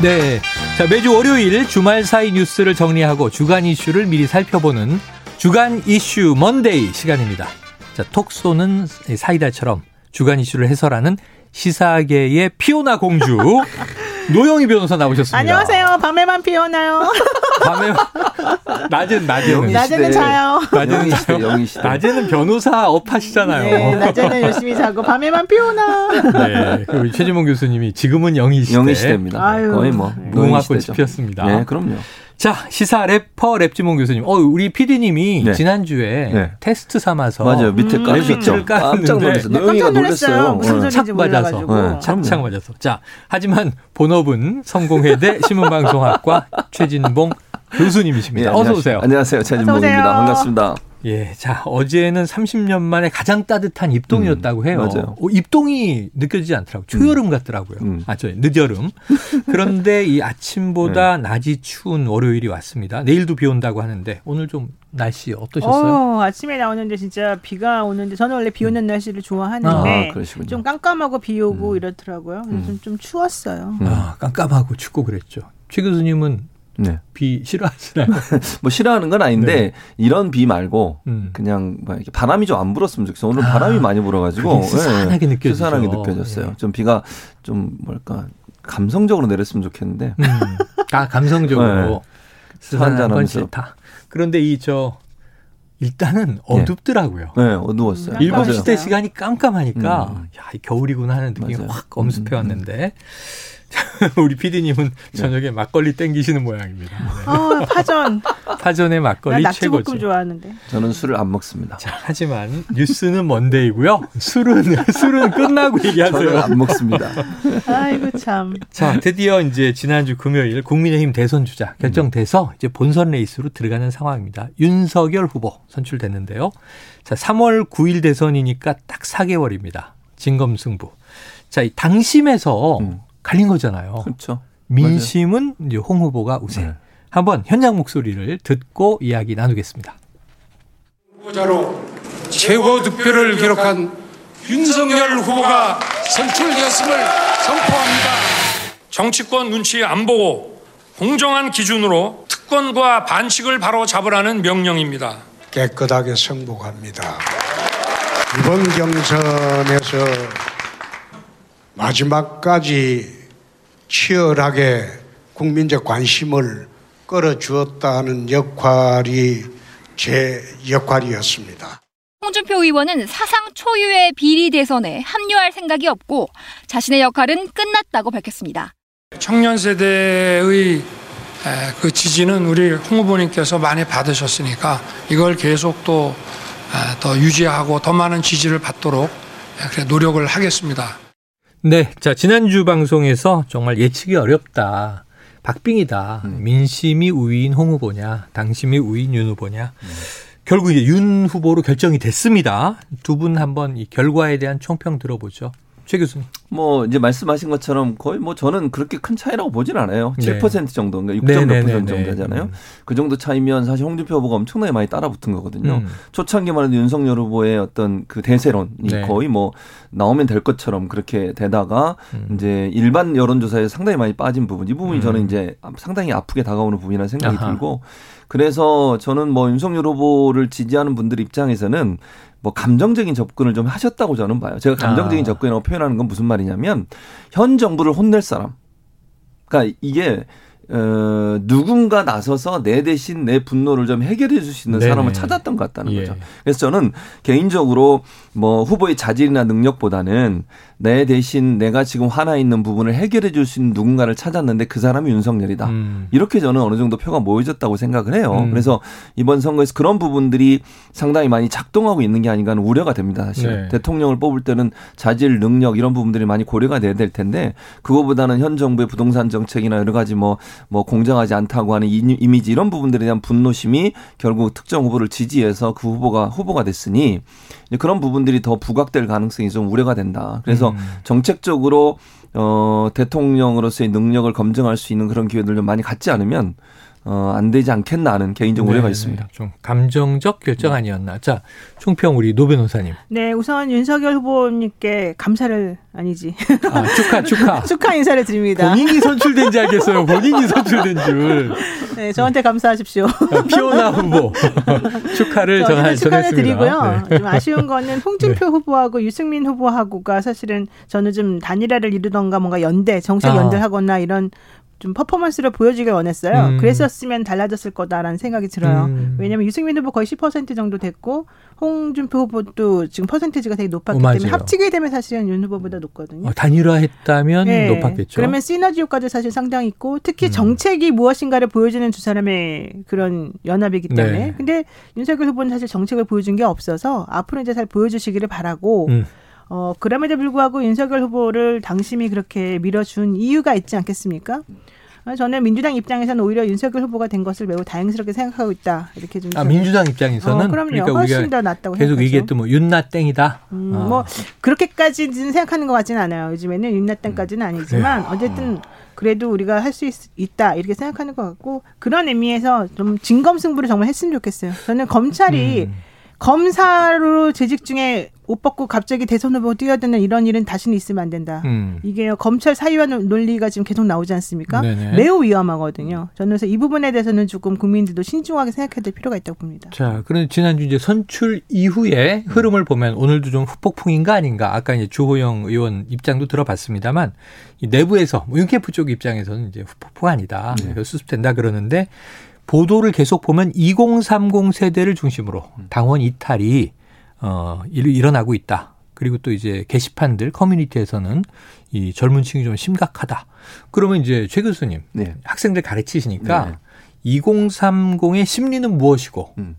네. 자, 매주 월요일 주말 사이 뉴스를 정리하고 주간 이슈를 미리 살펴보는 주간 이슈 Monday 시간입니다. 자, 톡 쏘는 사이다처럼 주간 이슈를 해설하는 시사계의 피오나 공주 노영희 변호사 나오셨습니다. 안녕하세요. 밤에만 피어나요. 밤에 낮은 낮에는 낮에는 자요. 낮에는 자요. 영희 시대. 낮에는 변호사 업하시잖아요. 네, 낮에는 열심히 자고 밤에만 피어나. 네. 그리고 최진봉 교수님이 지금은 영희 시대. 영희 시대입니다. 아유. 거의 뭐 무궁화꽃이 피었습니다. 네, 그럼요. 자, 시사 래퍼 랩진봉 교수님. 어, 우리 PD님이 네. 지난주에 네. 테스트 삼아서 맞아요. 밑에. 랩비트를 깔았는데 깜짝 놀랐어요. 네, 노영희가 깜짝 놀랐어요. 놀랐어요. 무슨 네. 소리- 착 맞아서. 네. 착착 맞아서. 자, 하지만 본업은 성공회대 신문방송학과 최진봉 교수님이십니다. 예, 어서. 오세요. 안녕하세요. 최진봉입니다. 반갑습니다. 예, 자, 어제는 30년 만에 가장 따뜻한 입동이었다고 해요. 음, 맞아요. 어, 입동이 느껴지지 않더라고요. 초여름 같더라고요. 음. 아, 저 늦여름. 그런데 이 아침보다 낮이 추운 월요일이 왔습니다. 내일도 비 온다고 하는데 오늘 좀 날씨 어떠셨어요? 어, 아침에 나오는데 진짜 비가 오는데 저는 원래 비 오는 날씨를 좋아하는데 아. 좀 깜깜하고 비 오고 이렇더라고요. 그래서 음. 좀, 좀 추웠어요. 음. 아, 깜깜하고 춥고 그랬죠. 최 교수님은 네. 비 싫어하시나요? 뭐 싫어하는 건 아닌데 네. 이런 비 말고 음. 그냥 바람이 좀 안 불었으면 좋겠어요. 오늘 아, 바람이 많이 불어가지고 스산하게 예, 느껴지죠. 스산하게 느껴졌어요. 예. 좀 비가 좀 뭐랄까 감성적으로 내렸으면 좋겠는데 음. 아, 감성적으로 스산한 건 한잔하면서. 싫다. 그런데 이저 일단은 어둡더라고요. 네 어두웠어요. 음, 일곱 맞아요. 시대 시간이 깜깜하니까 음. 야, 이 겨울이구나 하는 느낌이 맞아요. 확 엄습해 왔는데 우리 PD님은 저녁에 막걸리 땡기시는 모양입니다. 네. 아, 파전. 파전의 나 막걸리 낙지볶음 최고죠. 좋아하는데. 저는 술을 안 먹습니다. 자, 하지만 뉴스는 먼데이고요. 술은 술은 끝나고 얘기하세요. 안 먹습니다. 아이고 참. 자, 드디어 이제 지난주 금요일 국민의힘 대선 주자 결정돼서 이제 본선 레이스로 들어가는 상황입니다. 윤석열 후보 선출됐는데요. 자, 3월 9일 대선이니까 딱 4개월입니다. 진검승부. 자, 이 당심에서 음. 갈린 거잖아요. 그렇죠. 민심은 이제 홍 후보가 우세. 네. 한번 현장 목소리를 듣고 이야기 나누겠습니다. 후보자로 최고 득표를 기록한 윤석열 후보가 선출되었음을 선포합니다. 정치권 눈치 안 보고 공정한 기준으로 특권과 반칙을 바로 잡으라는 명령입니다. 깨끗하게 승복합니다. 이번 경선에서 마지막까지 치열하게 국민적 관심을 끌어주었다는 역할이 제 역할이었습니다. 홍준표 의원은 사상 초유의 비리 대선에 합류할 생각이 없고 자신의 역할은 끝났다고 밝혔습니다. 청년 세대의 에, 그 지지는 우리 홍 후보님께서 많이 받으셨으니까 이걸 계속 또 더 유지하고 더 많은 지지를 받도록 노력을 하겠습니다. 네. 자, 지난주 방송에서 정말 예측이 어렵다. 박빙이다. 음. 민심이 우위인 홍 후보냐, 당심이 우위인 윤 후보냐. 결국 이제 윤 후보로 결정이 됐습니다. 두 분 한번 이 결과에 대한 총평 들어보죠. 최 교수님. 뭐 이제 말씀하신 것처럼 거의 뭐 저는 그렇게 큰 차이라고 보진 않아요. 네. 7% 정도, 그러니까 네, 6점 네, 몇 네, 퍼센트 네. 정도 하잖아요. 음. 그 정도 차이면 사실 홍준표 후보가 엄청나게 많이 따라붙은 거거든요. 음. 초창기만 해도 윤석열 후보의 어떤 그 대세론이 네. 거의 뭐 나오면 될 것처럼 그렇게 되다가 음. 이제 일반 여론조사에 상당히 많이 빠진 부분, 이 부분이 음. 저는 이제 상당히 아프게 다가오는 부분이라는 생각이 아하. 들고 그래서 저는 뭐 윤석열 후보를 지지하는 분들 입장에서는 뭐 감정적인 접근을 좀 하셨다고 저는 봐요. 제가 감정적인 아. 접근이라고 표현하는 건 무슨 말이냐면 현 정부를 혼낼 사람. 그러니까 이게 어, 누군가 나서서 내 대신 내 분노를 좀 해결해 줄 수 있는 네네. 사람을 찾았던 것 같다는 예. 거죠. 그래서 저는 개인적으로 뭐 후보의 자질이나 능력보다는 내 대신 내가 지금 화나 있는 부분을 해결해 줄 수 있는 누군가를 찾았는데 그 사람이 윤석열이다. 음. 이렇게 저는 어느 정도 표가 모여졌다고 생각을 해요. 음. 그래서 이번 선거에서 그런 부분들이 상당히 많이 작동하고 있는 게 아닌가 하는 우려가 됩니다. 사실 네. 대통령을 뽑을 때는 자질, 능력 이런 부분들이 많이 고려가 돼야 될 텐데 그거보다는 현 정부의 부동산 정책이나 여러 가지 뭐, 뭐 공정하지 않다고 하는 이- 이미지 이런 부분들에 대한 분노심이 결국 특정 후보를 지지해서 그 후보가 후보가 됐으니 그런 부분 들이 더 부각될 가능성이 좀 우려가 된다. 그래서 음. 정책적으로 어 대통령으로서의 능력을 검증할 수 있는 그런 기회들 좀 많이 갖지 않으면 어 안 되지 않겠나 하는 개인적 우려가 네, 있습니다. 네. 좀 감정적 결정 아니었나. 자, 총평 우리 노 변호사님. 네, 우선 윤석열 후보님께 감사를 아니지 아, 축하, 축하. 축하 인사를 드립니다. 본인이 선출된 줄 알겠어요. 본인이 선출된 줄. 네, 저한테 감사하십시오. 아, 피오나 후보 축하를 전하, 축하를 전했습니다. 드리고요. 네. 좀 아쉬운 거는 홍준표 후보하고 유승민 후보하고가 사실은 저는 좀 단일화를 이루던가 뭔가 연대, 정책 아. 연대를 하거나 이런 좀 퍼포먼스를 보여주길 원했어요. 음. 그랬었으면 달라졌을 거다라는 생각이 들어요. 음. 왜냐하면 유승민 후보 거의 10% 정도 됐고 홍준표 후보도 지금 퍼센테이지가 되게 높았기 어, 맞아요. 때문에 합치게 되면 사실은 윤 후보보다 높거든요. 어, 단일화했다면 네. 높았겠죠. 그러면 시너지 효과도 사실 상당히 있고 특히 음. 정책이 무엇인가를 보여주는 두 사람의 그런 연합이기 때문에. 네. 근데 윤석열 후보는 사실 정책을 보여준 게 없어서 앞으로 이제 잘 보여주시기를 바라고. 음. 어 그럼에도 불구하고 윤석열 후보를 당심이 그렇게 밀어준 이유가 있지 않겠습니까? 어, 저는 민주당 입장에서는 오히려 윤석열 후보가 된 것을 매우 다행스럽게 생각하고 있다 이렇게 좀. 아, 민주당 입장에서는 어, 그럼요. 그러니까 훨씬 더 낫다고 계속 생각하죠. 얘기했던 뭐 윤나 땡이다. 음, 아. 뭐 그렇게까지는 생각하는 것 같지는 않아요. 요즘에는 윤나땅까지는 아니지만 어쨌든 그래도 우리가 할 수 있다 이렇게 생각하는 것 같고 그런 의미에서 좀 진검승부를 정말 했으면 좋겠어요. 저는 검찰이 음. 검사로 재직 중에 옷 벗고 갑자기 대선 후보 뛰어드는 이런 일은 다시는 있으면 안 된다. 음. 이게 검찰 사유화 논리가 지금 계속 나오지 않습니까? 네네. 매우 위험하거든요. 저는 그래서 이 부분에 대해서는 조금 국민들도 신중하게 생각해야 될 필요가 있다고 봅니다. 자, 그런데 지난주 이제 선출 이후에 흐름을 보면 오늘도 좀 후폭풍인가 아닌가. 아까 이제 주호영 의원 입장도 들어봤습니다만 이 내부에서 뭐 윤캠프 쪽 입장에서는 이제 후폭풍 아니다. 네. 수습된다 그러는데 보도를 계속 보면 2030 세대를 중심으로 당원 이탈이 어 일- 일어나고 있다. 그리고 또 이제 게시판들 커뮤니티에서는 이 젊은 층이 좀 심각하다. 그러면 이제 최 교수님 네. 학생들 가르치시니까 네. 2030의 심리는 무엇이고 음.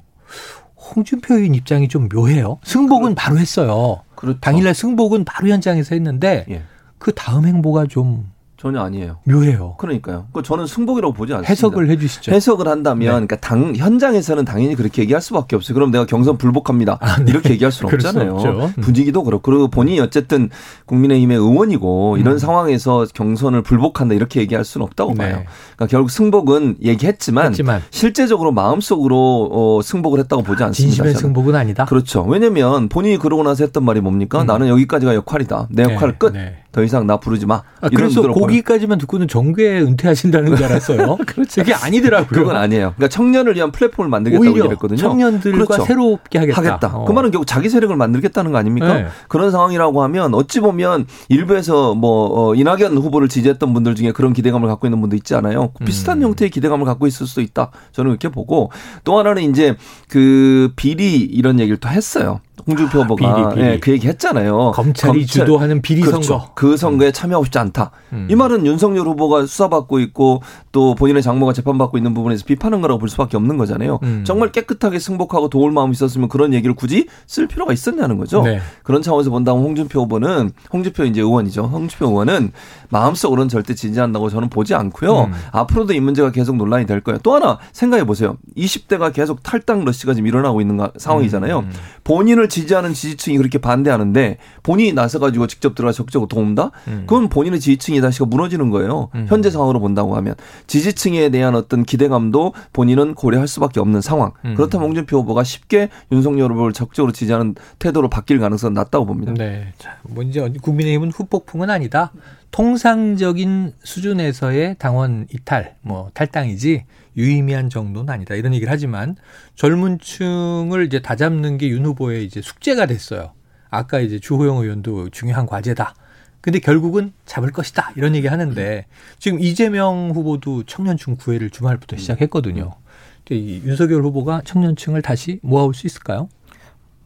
홍준표 의원 입장이 좀 묘해요. 승복은 바로 했어요. 그렇죠. 당일날 승복은 바로 현장에서 했는데 예. 그 다음 행보가 좀 전혀 아니에요. 묘해요. 그러니까요. 그 저는 승복이라고 보지 않습니다. 해석을 해주시죠. 해석을 한다면, 네. 그러니까 당 현장에서는 당연히 그렇게 얘기할 수밖에 없어요. 그럼 내가 경선 불복합니다. 아, 네. 이렇게 얘기할 수는 없잖아요. 음. 분위기도 그렇고 그리고 본인이 어쨌든 국민의힘의 의원이고 이런 음. 상황에서 경선을 불복한다 이렇게 얘기할 수는 없다고 네. 봐요. 그러니까 결국 승복은 얘기했지만 했지만 실제적으로 마음속으로 어, 승복을 했다고 보지 않습니다. 진심의 저는. 승복은 아니다. 그렇죠. 왜냐면 본인이 그러고 나서 했던 말이 뭡니까? 음. 나는 여기까지가 역할이다. 내 네, 역할 끝. 네. 더 이상 나 부르지 마. 아, 그래서 의도로 거기까지만 듣고는 정교에 은퇴하신다는 줄 알았어요. 그렇죠. 그게 아니더라고요. 그건 아니에요. 그러니까 청년을 위한 플랫폼을 만들겠다고 얘기했거든요. 청년들과 그렇죠. 새롭게 하겠다. 하겠다. 어. 그 말은 결국 자기 세력을 만들겠다는 거 아닙니까? 네. 그런 상황이라고 하면 어찌 보면 일부에서 뭐 어, 이낙연 후보를 지지했던 분들 중에 그런 기대감을 갖고 있는 분도 있지 않아요. 비슷한 음. 형태의 기대감을 갖고 있을 수도 있다. 저는 이렇게 보고 또 하나는 이제 그 비리 이런 얘기를 또 했어요. 홍준표 후보가 아, 비리, 비리. 예, 그 얘기 했잖아요. 검찰이 검찰- 주도하는 비리 그렇죠. 선거. 그 선거에 참여하고 싶지 않다. 음. 이 말은 윤석열 후보가 수사받고 있고 또 본인의 장모가 재판받고 있는 부분에서 비판한 거라고 볼 수밖에 없는 거잖아요. 음. 정말 깨끗하게 승복하고 도울 마음이 있었으면 그런 얘기를 굳이 쓸 필요가 있었냐는 거죠. 네. 그런 차원에서 본다면 홍준표 후보는 홍준표 이제 의원이죠. 홍준표 의원은 마음속으로는 절대 지지한다고 저는 보지 않고요. 음. 앞으로도 이 문제가 계속 논란이 될 거예요. 또 하나 생각해 보세요. 20대가 계속 탈당 러시가 지금 일어나고 있는 가- 상황이잖아요. 음. 본인을 지지하는 지지층이 그렇게 반대하는데 본인이 나서가지고 직접 들어가 적극적으로 도움다? 음. 그건 본인의 지지층이 다시가 무너지는 거예요. 음. 현재 상황으로 본다고 하면 지지층에 대한 어떤 기대감도 본인은 고려할 수밖에 없는 상황. 음. 그렇다면 홍준표 후보가 쉽게 윤석열 후보를 적극적으로 지지하는 태도로 바뀔 가능성은 낮다고 봅니다. 네. 자, 뭐 이제 국민의힘은 후폭풍은 아니다. 통상적인 수준에서의 당원 이탈, 뭐 탈당이지 유의미한 정도는 아니다. 이런 얘기를 하지만 젊은 층을 이제 다 잡는 게 윤 후보의 이제 숙제가 됐어요. 아까 이제 주호영 의원도 중요한 과제다. 근데 결국은 잡을 것이다. 이런 얘기 하는데 지금 이재명 후보도 청년층 구애를 주말부터 시작했거든요. 근데 이 윤석열 후보가 청년층을 다시 모아올 수 있을까요?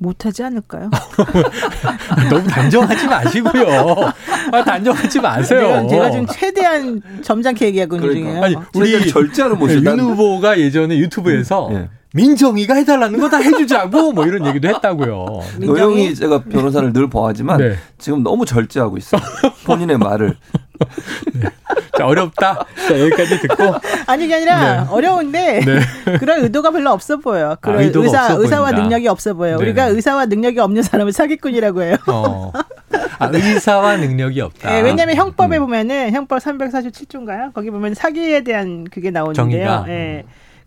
못하지 않을까요? 너무 단정하지 마시고요. 아, 단정하지 마세요. 제가, 제가 지금 최대한 점잖게 얘기하고 있는 그러니까. 중이에요. 아니, 우리 절제하는 모습. 윤 후보가 예전에 유튜브에서 예. 민정이가 해달라는 거 다 해주자고 뭐 이런 얘기도 했다고요. 노영희 제가 변호사를 늘 보아하지만 네. 지금 너무 절제하고 있어요. 본인의 말을. 자, 어렵다. 자, 여기까지 듣고. 아니 그게 아니라 네. 어려운데 네. 그런 의도가 별로 없어 보여. 그런 아, 의도가 의사 없어 의사와 보인다. 능력이 없어 보여. 네네. 우리가 의사와 능력이 없는 사람을 사기꾼이라고 해요. 어. 아, 의사와 능력이 없다. 예, 왜냐하면 형법에 음. 보면은 형법 347조인가요? 거기 보면 사기에 대한 그게 나오는데요. 정의가? 예,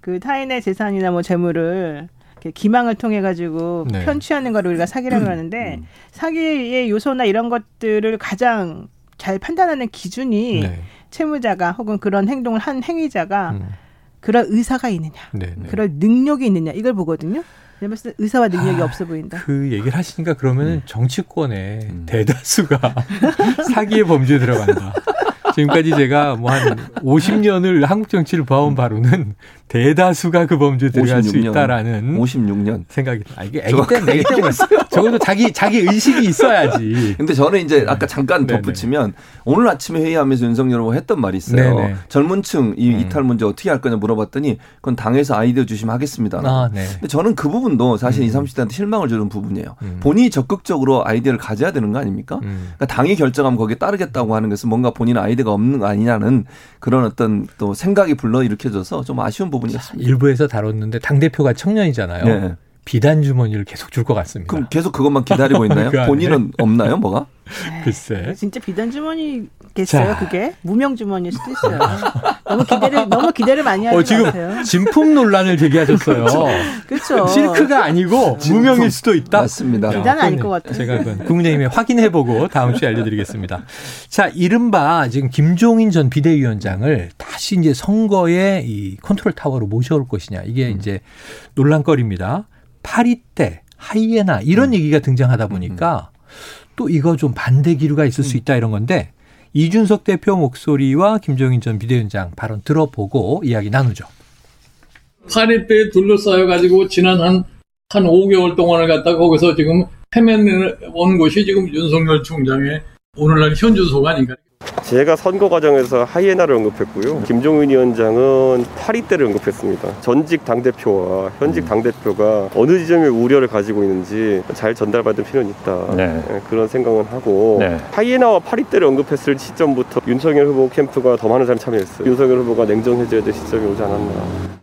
그 타인의 재산이나 뭐 재물을 이렇게 기망을 통해 가지고 네. 편취하는 거를 우리가 사기라고 하는데 사기의 요소나 이런 것들을 가장 잘 판단하는 기준이 네. 채무자가 혹은 그런 행동을 한 행위자가 음. 그런 의사가 있느냐, 네, 네. 그럴 능력이 있느냐 이걸 보거든요. 때 의사와 능력이 아, 없어 보인다. 그 얘기를 하시니까 그러면 정치권의 음. 대다수가 사기의 범죄에 들어간다. 지금까지 제가 뭐 한 50년을 한국 정치를 봐온 바로는 대다수가 그 범죄에 들어갈 수 56년. 있다라는 56년. 생각이 아 이게 애기 때문에 애기 때문에 적어도 자기 자기 의식이 있어야지. 근데 저는 이제 아까 잠깐 네네. 덧붙이면 오늘 아침에 회의하면서 윤석열 후보 했던 말이 있어요. 네네. 젊은 층 이 음. 이탈 문제 어떻게 할 거냐 물어봤더니 그건 당에서 아이디어 주시면 하겠습니다. 아, 네. 근데 저는 그 부분도 사실 음. 20, 30대한테 실망을 주는 부분이에요. 음. 본인이 적극적으로 아이디어를 가져야 되는 거 아닙니까? 음. 그러니까 당이 결정하면 거기에 따르겠다고 하는 것은 뭔가 본인 아이디어가 없는 거 아니냐는 그런 어떤 또 생각이 불러 일으켜져서 좀 아쉬운 부분 이었습니다. 일부에서 다뤘는데 당 대표가 청년이잖아요. 네. 비단 주머니를 계속 줄 것 같습니다. 그럼 계속 그것만 기다리고 있나요? 그. 본인은 없나요, 뭐가? 글쎄. 진짜 비단 주머니 겠어요, 자. 그게? 무명 주머니일 수도 있어요. 너무 기대를, 너무 기대를 많이 하지 어, 지금 마세요. 진품 논란을 제기하셨어요. 그렇죠. 실크가 아니고 무명일 수도 있다. 맞습니다. 자, 비단은 아닐 것 같아요. 제가 그건 국민의힘에 확인해보고 다음 주에 알려드리겠습니다. 자, 이른바 지금 김종인 전 비대위원장을 다시 이제 선거의 이 컨트롤 타워로 모셔올 것이냐 이게 음. 이제 논란거리입니다. 파리 떼 하이에나 이런 얘기가 등장하다 보니까 또 이거 좀 반대 기류가 있을 수 있다 이런 건데 이준석 대표 목소리와 김종인 전 비대위원장 발언 들어보고 이야기 나누죠. 파리 떼 둘러싸여 가지고 지난 한, 한 5개월 동안을 갖다가 거기서 지금 헤맨온 곳이 지금 윤석열 총장의 오늘날 현주소가 아닌가. 제가 선거 과정에서 하이에나를 언급했고요. 김종인 위원장은 파리 때를 언급했습니다. 전직 당대표와 현직 당대표가 어느 지점에 우려를 가지고 있는지 잘 전달받을 필요는 있다. 네. 예, 그런 생각은 하고 네. 하이에나와 파리 때를 언급했을 시점부터 윤석열 후보 캠프가 더 많은 사람이 참여했어요. 윤석열 후보가 냉정해져야 될 시점이 오지 않았나.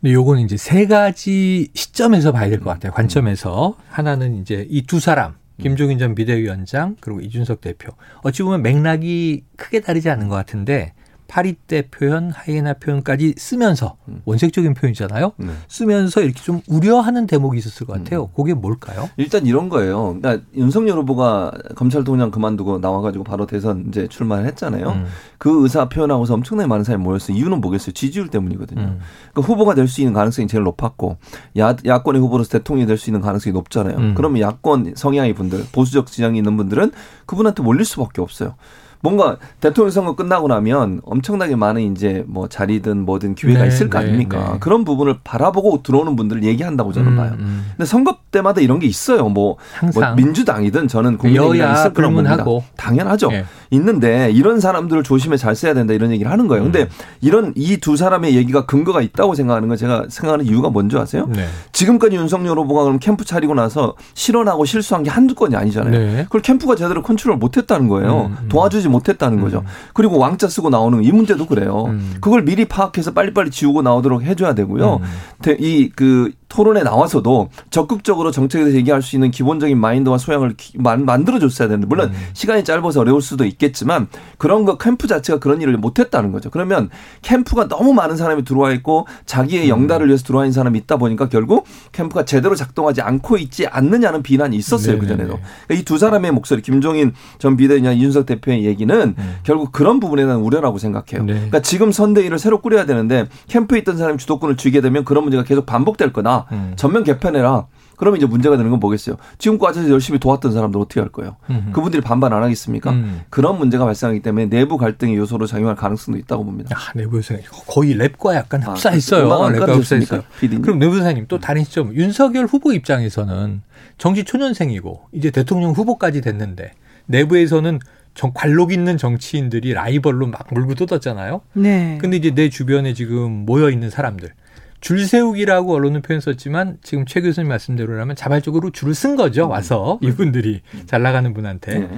근데 요거는 이제 세 가지 시점에서 봐야 될 것 같아요. 관점에서. 하나는 이제 이 두 사람, 김종인 전 비대위원장, 그리고 이준석 대표. 어찌 보면 맥락이 크게 다르지 않은 것 같은데, 파리 때 표현, 하이에나 표현까지 쓰면서, 원색적인 표현이잖아요. 네. 쓰면서 이렇게 좀 우려하는 대목이 있었을 것 같아요. 그게 뭘까요? 일단 이런 거예요. 그러니까 윤석열 후보가 검찰총장 그만두고 나와가지고 바로 대선 이제 출마를 했잖아요. 음. 그 의사 표현하고서 엄청나게 많은 사람이 모였어요. 이유는 뭐겠어요? 지지율 때문이거든요. 음. 그러니까 후보가 될 수 있는 가능성이 제일 높았고 야, 야권의 후보로서 대통령이 될 수 있는 가능성이 높잖아요. 음. 그러면 야권 성향의 분들, 보수적 지향이 있는 분들은 그분한테 몰릴 수밖에 없어요. 뭔가 대통령 선거 끝나고 나면 엄청나게 많은 이제 뭐 자리든 뭐든 기회가 네, 있을 거 네, 아닙니까? 네. 그런 부분을 바라보고 들어오는 분들을 얘기한다고 저는 음, 봐요. 음. 근데 선거 때마다 이런 게 있어요. 뭐, 뭐 항상. 민주당이든 저는 국민의힘이 여야 있을 거라고 봅니다. 당연하죠. 예. 있는데 이런 사람들을 조심해 잘 써야 된다 이런 얘기를 하는 거예요. 음. 근데 이런 이 두 사람의 얘기가 근거가 있다고 생각하는 건 제가 생각하는 이유가 뭔지 아세요? 네. 지금까지 윤석열 후보가 그럼 캠프 차리고 나서 실언하고 실수한 게 한두 건이 아니잖아요. 네. 그걸 캠프가 제대로 컨트롤 못 했다는 거예요. 음, 음. 도와주지 못했다는 거죠. 그리고 왕자 쓰고 나오는 이 문제도 그래요. 음. 그걸 미리 파악해서 빨리빨리 지우고 나오도록 해줘야 되고요. 음. 이그 토론에 나와서도 적극적으로 정책에 대해서 얘기할 수 있는 기본적인 마인드와 소양을 기- 만, 만들어줬어야 되는데 물론 음. 시간이 짧아서 어려울 수도 있 겠지만 그런 거 캠프 자체가 그런 일을 못했다는 거죠. 그러면 캠프가 너무 많은 사람이 들어와 있고 자기의 음. 영달을 위해서 들어와 있는 사람이 있다 보니까 결국 캠프가 제대로 작동하지 않고 있지 않느냐는 비난이 있었어요 그 전에도. 네네네. 이두 사람의 목소리 김종인 전 비대위원 이준석 대표의 얘기는 결국 그런 부분에 대한 우려라고 생각해요. 음. 네. 그러니까 지금 선대위를 새로 꾸려야 되는데 캠프에 있던 사람이 주도권을 쥐게 되면 그런 문제가 계속 반복될 거다. 음. 전면 개편해라. 그러면 이제 문제가 되는 건 뭐겠어요? 지금까지 열심히 도왔던 사람들 어떻게 할 거예요? 음흠. 그분들이 반반 안 하겠습니까? 음. 그런 문제가 발생하기 때문에 내부 갈등의 요소로 작용할 가능성도 있다고 봅니다. 아, 내부에서 거의 랩과 약간 아, 흡사했어요. 안 랩과? 흡사했어요. PD님? 그럼 내부 사님 또 다른 시점 윤석열 후보 입장에서는 정치 초년생이고 이제 대통령 후보까지 됐는데 내부에서는 정, 관록 있는 정치인들이 라이벌로 막 물고 뜯었잖아요. 네. 근데 이제 내 주변에 지금 모여 있는 사람들 줄 세우기라고 언론은 표현 썼지만 지금 최 교수님 말씀대로라면 자발적으로 줄을 쓴 거죠. 와서 이분들이 잘 나가는 분한테 네.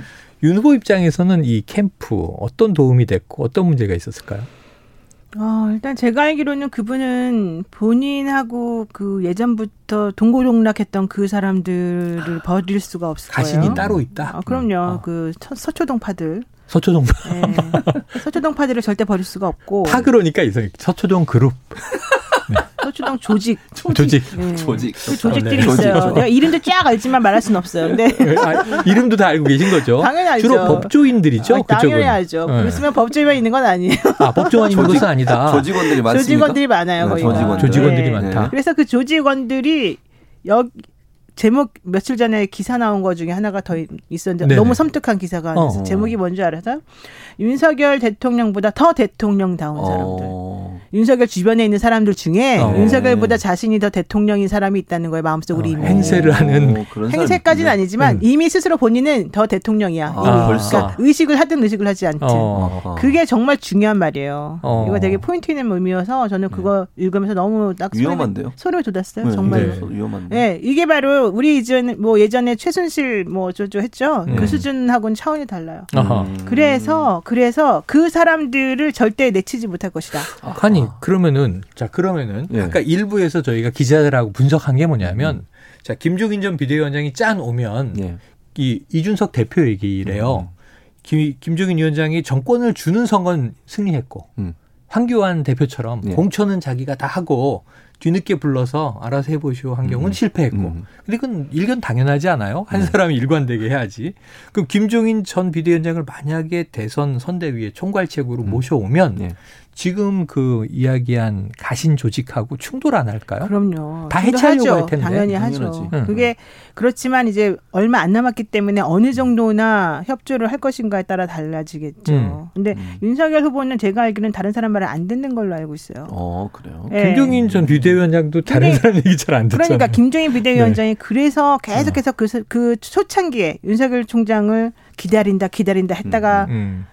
윤 후보 입장에서는 이 캠프 어떤 도움이 됐고 어떤 문제가 있었을까요? 어, 일단 제가 알기로는 그분은 본인하고 그 예전부터 동고동락했던 그 사람들을 버릴 수가 없을 가신이 거예요. 따로 있다. 아, 그럼요. 어. 그 서- 서초동파들. 서초동 예. 서초동 파들을 절대 버릴 수가 없고. 파 그러니까 이상 서초동 그룹 서초동 조직. 조직 예. 조직. 그 조직들이 네. 있어요. 조직. 내가 이름도 쫙 알지만 말할 수는 없어요. 근데 아, 이름도 다 알고 계신 거죠? 당연히 알죠. 주로 법조인들이죠. 아, 당연히 그쪽은. 알죠. 네. 그랬으면 법조위만 있는 건 아니에요. 아 법조원 있는 조직- 것은 아니다. 조직원들이 많습니까? 조직원들이 많아요. 네, 거의 조직원들. 조직원들이 네. 많다. 그래서 그 조직원들이 여 제목 며칠 전에 기사 나온 거 중에 하나가 더 있었는데 네네. 너무 섬뜩한 기사가 하나 있어요. 어. 제목이 뭔지 알아서 윤석열 대통령보다 더 대통령다운 사람들. 어. 윤석열 주변에 있는 사람들 중에 어. 윤석열보다 자신이 더 대통령인 사람이 있다는 거예요. 마음속으로 어, 이미. 행세를 하는 행세까지는. 아니지만 음. 이미 스스로 본인은 더 대통령이야. 아, 이미. 벌써? 그러니까 의식을 하든 의식을 하지 않든. 어. 어. 그게 정말 중요한 말이에요. 어. 이거 되게 포인트 있는 의미여서 저는 그거 읽으면서 너무 딱 소름이- 위험한데요? 소름이 돋았어요. 네, 정말로. 네. 위험한데. 예, 이게 바로 우리 이전 뭐 예전에 최순실 뭐 저저 했죠. 네. 그 수준하고는 차원이 달라요. 아하. 음. 그래서 그래서 그 사람들을 절대 내치지 못할 것이다. 아니 그러면은 자 그러면은 예. 아까 일부에서 저희가 기자들하고 분석한 게 뭐냐면 자 김종인 전 비대위원장이 짠 오면 예. 이 이준석 대표 얘기래요. 김, 김종인 위원장이 정권을 주는 선거는 승리했고 음. 황교안 대표처럼 예. 공천은 자기가 다 하고 뒤늦게 불러서 알아서 해보시오 한 경우는 음. 실패했고 음. 근데 그건 일견 당연하지 않아요? 한 사람이 일관되게 해야지. 그럼 김종인 전 비대위원장을 만약에 대선 선대위에 총괄책으로 모셔오면 예. 지금 그 이야기한 가신 조직하고 충돌 안 할까요? 그럼요. 다 해체하려고. 할 텐데. 당연히 당연하지. 하죠. 음. 그게 그렇지만 이제 얼마 안 남았기 때문에 어느 정도나 협조를 할 것인가에 따라 달라지겠죠. 음. 근데 음. 윤석열 후보는 제가 알기로는 다른 사람 말을 안 듣는 걸로 알고 있어요. 어, 그래요. 예. 김종인 전 비대위원장도 다른 근데- 사람 얘기 잘 안 듣잖아요. 그러니까 김종인 네. 비대위원장이 그래서 계속해서 그, 서- 그 초창기에 윤석열 총장을 기다린다 기다린다 했다가 음.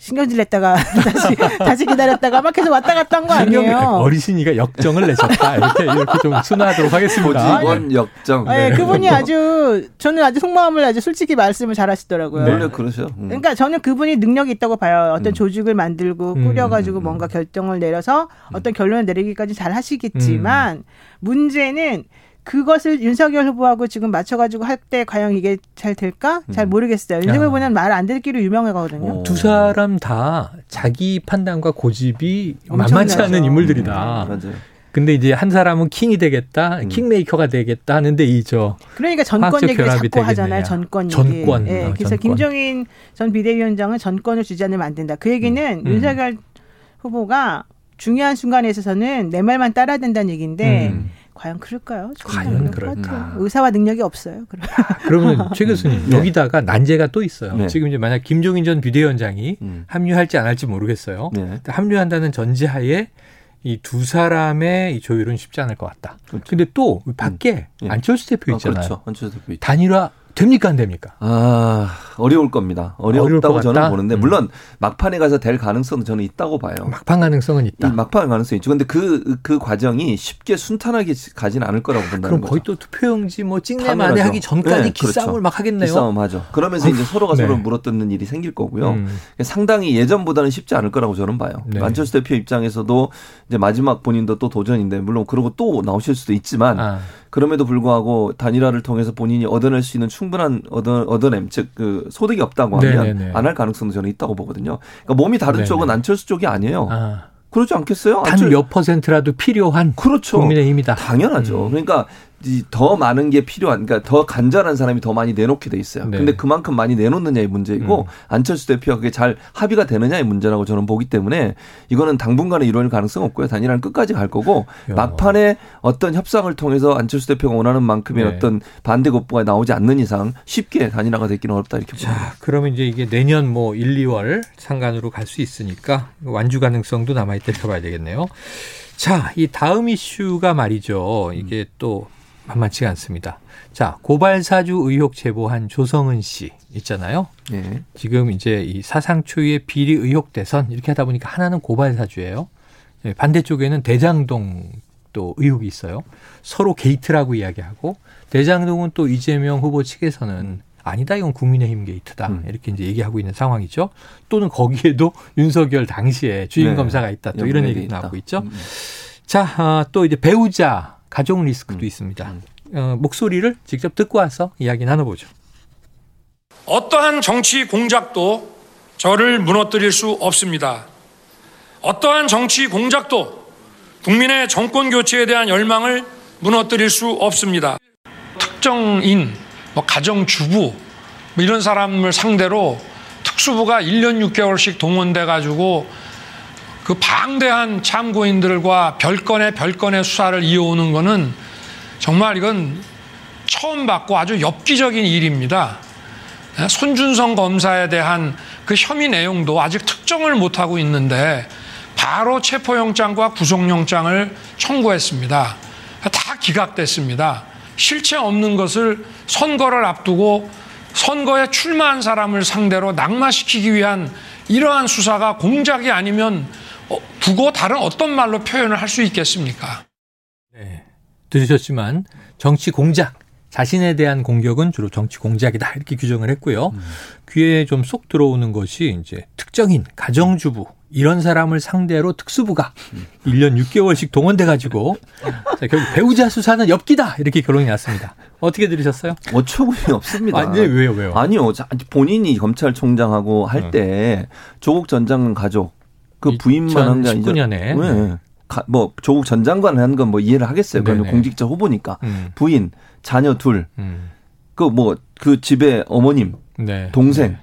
신경질 냈다가 다시 다시 기다렸다가 막 계속 왔다 갔다 한 거 아니에요? 어르신이가 역정을 내셨다. 이렇게 이렇게 좀 순화하도록 하겠습니다. 조직원 역정. 네, 네. 그분이 아주 저는 아주 속마음을 아주 솔직히 말씀을 잘하시더라고요. 네. 원래 그러셔. 음. 그러니까 저는 그분이 능력이 있다고 봐요. 어떤 음. 조직을 만들고 음, 꾸려가지고 음, 뭔가 결정을 내려서 어떤 결론을 내리기까지 잘 하시겠지만 음. 문제는 그것을 윤석열 후보하고 지금 맞춰가지고 할 때 과연 이게 잘 될까? 잘 모르겠어요. 윤석열 아. 후보는 말 안 듣기로 유명하거든요. 어. 두 사람 다 자기 판단과 고집이 엄청나죠. 만만치 않은 인물들이다. 맞아요. 근데 이제 한 사람은 킹이 되겠다, 음. 킹메이커가 되겠다 하는데 이저 그러니까 전권 화학적 얘기를 결합이 자꾸 하잖아요. 되겠느냐. 전권 얘기. 전권. 예, 어, 그래서 전권. 김종인 전 비대위원장은 전권을 주지 않으면 안 된다. 그 얘기는 음. 윤석열 후보가 중요한 순간에 있어서는 내 말만 따라야 된다는 얘기인데 음. 과연 그럴까요? 과연 그럴 그럴까? 의사와 능력이 없어요. 그럼. 그러면 최 교수님 네. 여기다가 난제가 또 있어요. 네. 지금 이제 만약 김종인 전 비대위원장이 음. 합류할지 안 할지 모르겠어요. 네. 합류한다는 전제하에 이 두 사람의 이 조율은 쉽지 않을 것 같다. 그렇죠. 근데 또 밖에 예. 안철수 대표 아, 있잖아요. 그렇죠. 한철수 대표 있죠. 단일화 됩니까 안 됩니까? 아, 어려울 겁니다. 어렵다고 것 저는? 보는데, 음. 물론 막판에 가서 될 가능성은 저는 있다고 봐요. 막판 가능성은 있다. 이 막판 가능성이 있죠. 근데 그, 그 과정이 쉽게 순탄하게 가진 않을 거라고 본다는 그럼 거죠. 거의 또 투표용지 뭐 찍내. 만에 하기 전까지 네, 기싸움을 그렇죠. 막 하겠네요. 싸움 하죠. 그러면서 이제 서로가 네. 서로 물어뜯는 일이 생길 거고요. 음. 상당히 예전보다는 쉽지 않을 거라고 저는 봐요. 네. 안철수 대표 입장에서도 이제 마지막 본인도 또 도전인데 물론 그러고 또 나오실 수도 있지만 아, 그럼에도 불구하고 단일화를 통해서 본인이 얻어낼 수 있는 충분한 얻어, 얻어냄 즉 그 소득이 없다고 하면 네네네. 안할 가능성도 저는 있다고 보거든요. 그러니까 몸이 다른 네네. 쪽은 안철수 쪽이 아니에요. 아. 그러지 않겠어요? 단 몇 퍼센트라도 필요한 그렇죠. 국민의 힘이다. 당연하죠. 음. 그러니까 이 더 많은 게 필요한, 그러니까 더 간절한 사람이 더 많이 내놓게 돼 있어요. 네. 근데 그만큼 많이 내놓느냐의 문제이고 음. 안철수 대표가 그게 잘 합의가 되느냐의 문제라고 저는 보기 때문에 이거는 당분간은 이뤄낼 가능성 없고요. 단일화는 끝까지 갈 거고 야. 막판에 어떤 협상을 통해서 안철수 대표가 원하는 만큼의 네. 어떤 반대 거부가 나오지 않는 이상 쉽게 단일화가 되기는 어렵다 이렇게 봅니다. 자, 그러면 이제 이게 내년 뭐 1, 2월 상간으로 갈 수 있으니까 완주 가능성도 남아 있다 이렇게 봐야 되겠네요. 자, 이 다음 이슈가 말이죠. 이게 또 만만치가 않습니다. 자, 고발사주 의혹 제보한 조성은 씨 있잖아요. 예. 지금 이제 이 사상 초유의 비리 의혹 대선 이렇게 하다 보니까 하나는 고발사주예요. 예, 반대쪽에는 대장동 또 의혹이 있어요. 서로 게이트라고 이야기하고 대장동은 또 이재명 후보 측에서는 아니다 이건 국민의힘 게이트다 음. 이렇게 이제 얘기하고 있는 상황이죠. 또는 거기에도 윤석열 당시에 주임 네. 검사가 있다 또 이런 있다. 나오고 있죠. 음. 자, 아, 또 이제 배우자 가족 리스크도 음. 있습니다. 어, 목소리를 직접 듣고 와서 이야기 나눠보죠. 어떠한 정치 공작도 저를 무너뜨릴 수 없습니다. 어떠한 정치 공작도 국민의 정권 교체에 대한 열망을 무너뜨릴 수 없습니다. 특정인, 뭐 가정주부 뭐 이런 사람을 상대로 특수부가 1년 6개월씩 동원돼 가지고 그 방대한 참고인들과 별건의 별건의 수사를 이어오는 것은 정말 이건 처음 봤고 아주 엽기적인 일입니다. 예, 손준성 검사에 대한 그 혐의 내용도 아직 특정을 못하고 있는데 바로 체포영장과 구속영장을 청구했습니다. 다 기각됐습니다. 실체 없는 것을 선거를 앞두고 선거에 출마한 사람을 상대로 낙마시키기 위한 이러한 수사가 공작이 아니면 어, 두고 다른 어떤 말로 표현을 할 수 있겠습니까? 네. 들으셨지만 정치 공작 자신에 대한 공격은 주로 정치 공작이다 이렇게 규정을 했고요. 귀에 좀 쏙 들어오는 것이 이제 특정인 가정주부 이런 사람을 상대로 특수부가 1년 6개월씩 동원돼 가지고 자, 결국 배우자 수사는 엽기다 이렇게 결론이 났습니다. 어떻게 들으셨어요? 어처구니 없습니다. 아, 네, 왜요, 왜요? 아니요. 자, 본인이 검찰총장하고 할때 조국 전 장관 가족 그 부인만 한 게 아니죠. 2019년에. 네. 가- 뭐 조국 전 장관을 한건 뭐 이해를 하겠어요. 그건 네네. 공직자 후보니까 음, 부인, 자녀 둘, 음, 그뭐그 집에 어머님, 네. 동생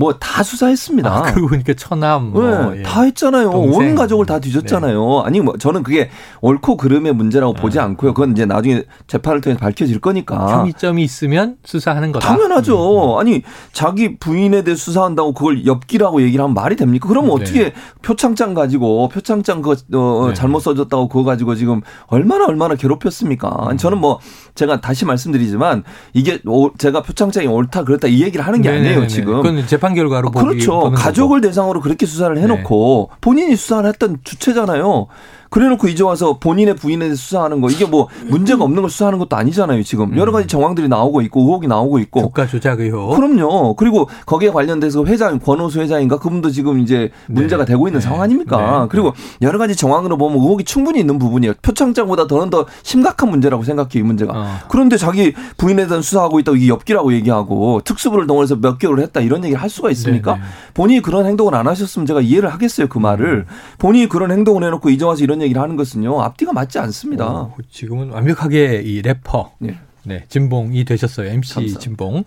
뭐 다 수사했습니다. 아, 그러고 보니까 처남 뭐, 네, 예. 다 했잖아요. 동생. 네. 온 가족을 다 뒤졌잖아요. 아니 뭐 저는 그게 옳고 그름의 문제라고 보지 아. 않고요. 그건 이제 나중에 재판을 통해서 밝혀질 거니까. 혐의점이 있으면 수사하는 거다. 당연하죠. 아니 자기 부인에 대해 수사한다고 그걸 엽기라고 얘기를 하면 말이 됩니까? 그러면 네. 어떻게 표창장 가지고 표창장 그거 어, 네. 잘못 써줬다고 그거 가지고 지금 얼마나 얼마나 괴롭혔습니까? 아니 저는 뭐 제가 다시 말씀드리지만 이게 오- 제가 표창장이 옳다 그렇다 이 얘기를 하는 게 아니에요. 지금. 그건 재판 결과로 어, 보기 그렇죠. 가족을 대상으로 그렇게 수사를 해놓고 본인이 수사를 했던 주체잖아요. 그래놓고 이제 와서 본인의 부인에 대해 수사하는 거 이게 뭐 문제가 없는 걸 수사하는 것도 아니잖아요. 지금 여러 가지 정황들이 나오고 있고 의혹이 나오고 있고. 국가 조작 의혹. 그럼요. 그리고 거기에 관련돼서 회장 권오수 회장인가 그분도 지금 이제 문제가 되고 있는 네. 상황 아닙니까? 네. 그리고 여러 가지 정황으로 보면 의혹이 충분히 있는 부분이에요. 표창장보다 더는 더 심각한 문제라고 생각해요, 이 문제가. 어. 그런데 자기 부인에 대한 수사하고 있다고 이게 엽기라고 얘기하고 특수부를 동원해서 몇 개월을 했다 이런 얘기를 할 수가 있습니까? 네네. 본인이 그런 행동을 안 하셨으면 제가 이해를 하겠어요, 그 말을. 본인이 그런 행동을 해놓고 이제 와서 이런 얘기를 하는 것은요, 앞뒤가 맞지 않습니다. 오, 지금은 완벽하게 이 래퍼, 네. 네, 진봉이 되셨어요. MC 감사합니다. 진봉.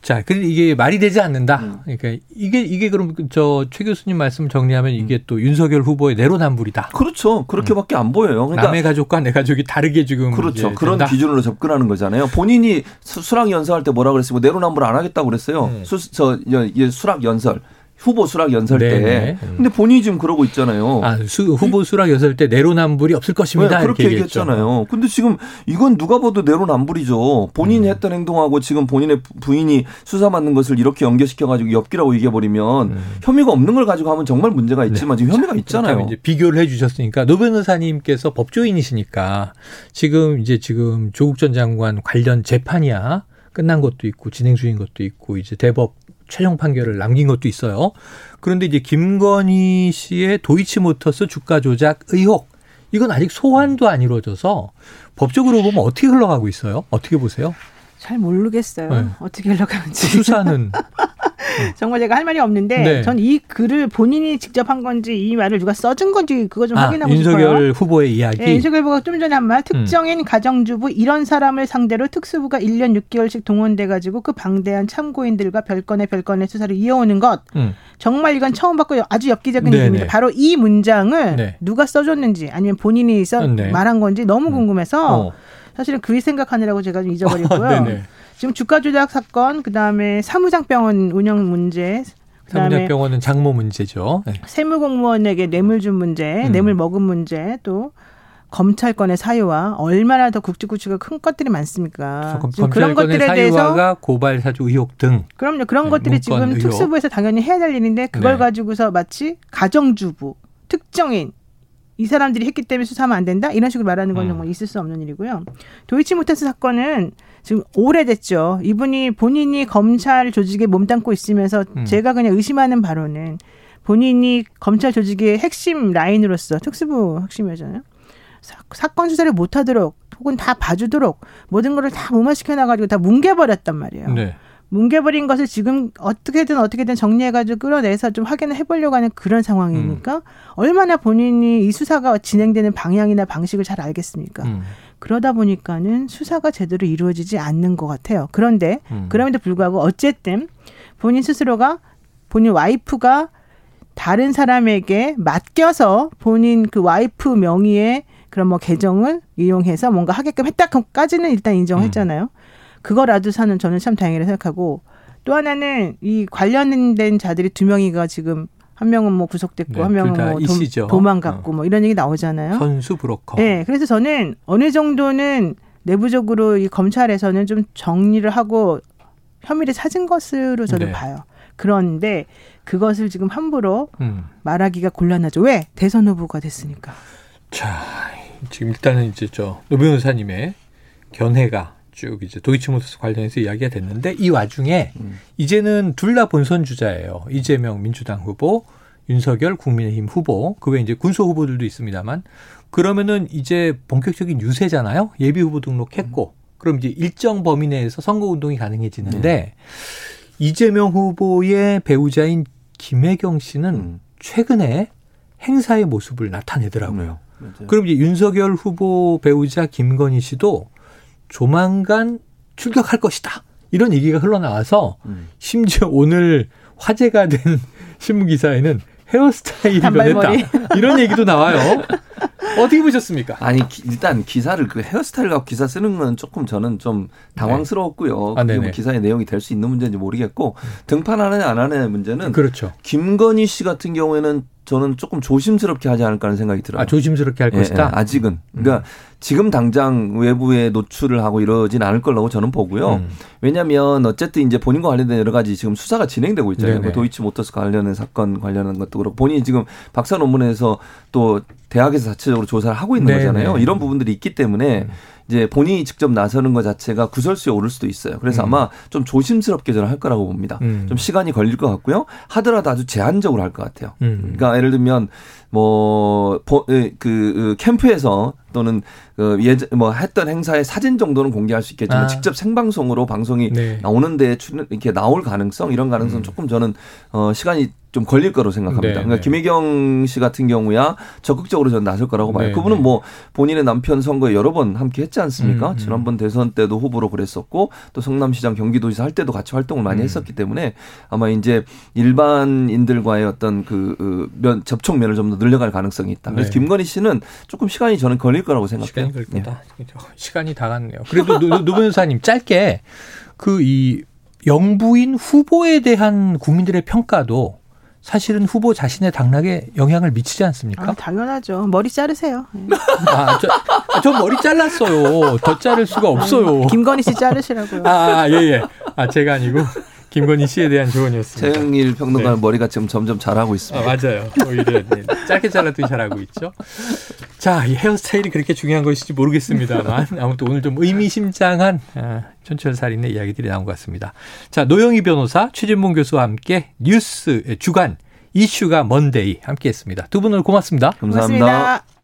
자, 근데 이게 말이 되지 않는다. 음. 그러니까 이게 이게 그럼 저 최 교수님 말씀 정리하면 이게 또 윤석열 후보의 내로남불이다. 그렇죠. 그렇게밖에 안 보여요. 그러니까 남의 가족과 내 가족이 다르게 지금 그렇죠. 그런 된다. 기준으로 접근하는 거잖아요. 본인이 수- 수락 연설할 때 뭐라 그랬어요? 뭐 내로남불 안 하겠다고 그랬어요. 음. 수, 저, 여- 이 수락 연설. 후보 수락 연설 네네. 때. 음. 근데 본인이 지금 그러고 있잖아요. 아, 수, 후보 수락 여설 때 내로남불이 없을 것입니다. 네, 그렇게 얘기했죠. 얘기했잖아요. 근데 지금 이건 누가 봐도 내로남불이죠. 본인이 음. 했던 행동하고 지금 본인의 부- 부인이 수사 받는 것을 이렇게 연결시켜 가지고 엽기라고 얘기해 버리면 음. 혐의가 없는 걸 가지고 하면 정말 문제가 있지만 지금 혐의가 있잖아요. 이제 비교를 해 주셨으니까 노 변호사님께서 법조인이시니까 지금 이제 지금 조국 전 장관 관련 재판이야 끝난 것도 있고 진행 중인 것도 있고 이제 대법 최종 판결을 남긴 것도 있어요. 그런데 이제 김건희 씨의 도이치모터스 주가 조작 의혹 이건 아직 소환도 안 이루어져서 법적으로 보면 어떻게 흘러가고 있어요? 어떻게 보세요? 잘 모르겠어요. 네. 어떻게 흘러가는지. 수사는 정말 제가 할 말이 없는데 네. 전이 글을 본인이 직접 한 건지 이 말을 누가 써준 건지 그거 좀 아, 확인하고 윤석열 싶어요. 후보의 이야기. 예, 윤석열 후보가 좀 전에 한 말, 음. 특정인 가정주부 이런 사람을 상대로 특수부가 1년 6개월씩 동원돼 가지고 그 방대한 참고인들과 별건의 별건의 수사를 이어오는 것. 음. 정말 이건 처음 봤고 아주 엽기적인 네네. 얘기입니다. 바로 이 문장을 네. 누가 써줬는지 아니면 본인이 써 네. 말한 건지 너무 궁금해서 어. 사실은 그 생각하느라고 제가 좀 잊어버렸고요. 네네. 지금 주가 조작 사건, 그 다음에 사무장병원 운영 문제, 그다음에 사무장병원은 장모 문제죠. 네. 세무공무원에게 뇌물 준 문제, 음. 뇌물 먹은 문제, 또 검찰권의 사유와 얼마나 더 굵직굵직하고 큰 것들이 많습니까? 검- 지금 그런 것들에 대해서 고발 사주 의혹 등 그럼요. 그런 네, 것들이 지금 의혹. 특수부에서 당연히 해야 될 일인데 그걸 네. 가지고서 마치 가정주부, 특정인 이 사람들이 했기 때문에 수사하면 안 된다 이런 식으로 말하는 건 음. 정말 있을 수 없는 일이고요. 도이치모터스 사건은 지금 오래됐죠. 이분이 본인이 검찰 조직에 몸담고 있으면서 음. 제가 그냥 의심하는 바로는 본인이 검찰 조직의 핵심 라인으로서 특수부 핵심이잖아요. 사, 건 수사를 못하도록 혹은 다 봐주도록 모든 거를 다 무마시켜 놔가지고 다 뭉개버렸단 말이에요. 네. 뭉개버린 것을 지금 어떻게든 어떻게든 정리해가지고 끌어내서 좀 확인을 해보려고 하는 그런 상황이니까 음. 얼마나 본인이 이 수사가 진행되는 방향이나 방식을 잘 알겠습니까? 음. 그러다 보니까는 수사가 제대로 이루어지지 않는 것 같아요. 그런데 음. 그럼에도 불구하고 어쨌든 본인 스스로가 본인 와이프가 다른 사람에게 맡겨서 본인 그 와이프 명의의 그런 뭐 계정을 이용해서 뭔가 하게끔 했다까지는 일단 인정했잖아요. 그거라도 사는 저는 참 다행이라 생각하고 또 하나는 이 관련된 자들이 두 명이가 지금 한 명은 뭐 구속됐고 네, 한 명은 뭐. 도, 망갔고뭐 이런 얘기 나오잖아요. 선수 브로커. 네, 그래서 저는 어느 정도는 내부적으로 이 검찰에서는 좀 정리를 하고 혐의를 찾은 것으로 저는 네. 봐요. 그런데 그것을 지금 함부로 음. 말하기가 곤란하죠. 왜? 대선 후보가 됐으니까. 자, 지금 일단은 이제 저 노 변호사님의 견해가 쭉 이제 도이치모터스 관련해서 이야기가 됐는데 이 와중에 음. 이제는 둘 다 본선 주자예요. 이재명 민주당 후보, 윤석열 국민의힘 후보, 그 외에 이제 군소 후보들도 있습니다만 그러면은 이제 본격적인 유세잖아요. 예비 후보 등록했고 그럼 이제 일정 범위 내에서 선거 운동이 가능해지는데 이재명 후보의 배우자인 김혜경 씨는 음. 최근에 행사의 모습을 나타내더라고요. 맞아요. 그럼 이제 윤석열 후보 배우자 김건희 씨도 조만간 출격할 것이다. 이런 얘기가 흘러나와서 음. 심지어 오늘 화제가 된 신문 기사에는 헤어스타일이. 변했다. 이런 얘기도 나와요. 어떻게 보셨습니까? 아니 기- 일단 기사를 그 헤어스타일 갖고 기사 쓰는 건 조금 저는 좀 당황스러웠고요. 아, 그게. 뭐 기사의 내용이 될 수 있는 문제인지 모르겠고 등판하느냐 안 하느냐의 문제는 그렇죠. 김건희 씨 같은 경우에는 저는 조금 조심스럽게 하지 않을까 하는 생각이 들어요. 아, 조심스럽게 할 예, 것이다. 예, 아직은. 그러니까 지금 당장 외부에 노출을 하고 이러진 않을 거라고 저는 보고요. 음. 왜냐하면 어쨌든 이제 본인과 관련된 여러 가지 지금 수사가 진행되고 있잖아요. 네네. 그 도이치 모터스 관련된 사건 관련한 것도 그렇고 본인이 지금 박사 논문에서 또 대학에서 자체적으로 조사를 하고 있는 네네. 거잖아요. 이런 부분들이 있기 때문에 음. 이제 본인이 직접 나서는 것 자체가 구설수에 오를 수도 있어요. 그래서 음. 아마 좀 조심스럽게 저는 할 거라고 봅니다. 음. 좀 시간이 걸릴 것 같고요. 하더라도 아주 제한적으로 할 것 같아요. 음. 그러니까 예를 들면 뭐그 그, 캠프에서 또는 그 예전 뭐 했던 행사의 사진 정도는 공개할 수 있겠지만 아. 직접 생방송으로 방송이 네. 나오는데 출연 이렇게 나올 가능성 이런 가능성 음. 조금 저는 어 시간이 좀 걸릴 거라고 생각합니다. 네, 그러니까 네. 김혜경 씨 같은 경우야 적극적으로 저는 나설 거라고 봐요. 네, 그분은 네. 뭐 본인의 남편 선거에 여러 번 함께 했지 않습니까? 음, 음. 지난번 대선 때도 후보로 그랬었고 또 성남시장 경기도지사 할 때도 같이 활동을 많이 음. 했었기 때문에 아마 이제 일반인들과의 어떤 그, 그 면, 접촉면을 좀 더 늘려갈 가능성이 있다. 그래서 네. 김건희 씨는 조금 시간이 저는 걸릴 거라고 생각해요. 시간이 걸 거다. 시간이 다 갔네요. 그래도 노, 노 변호사님 짧게 그이 영부인 후보에 대한 국민들의 평가도 사실은 후보 자신의 당락에 영향을 미치지 않습니까? 아, 당연하죠. 머리 자르세요. 예. 아, 저, 저 머리 잘랐어요. 더 자를 수가 없어요. 김건희 씨 자르시라고요. 아, 아, 예, 예. 아, 제가 아니고 김건희 씨에 대한 조언이었습니다. 최영일 평론가는 네. 머리가 지금 점점 자라고 아, 있습니다. 맞아요. 오히려 네, 짧게 잘랐더니 잘하고 있죠. 자, 이 헤어스타일이 그렇게 중요한 것인지 모르겠습니다만 아무튼 오늘 좀 의미심장한 아, 촌철살인의 이야기들이 나온 것 같습니다. 자, 노영희 변호사, 최진봉 교수와 함께 뉴스 주간 이슈가 먼데이 함께했습니다. 두 분 오늘 고맙습니다. 감사합니다. 고맙습니다.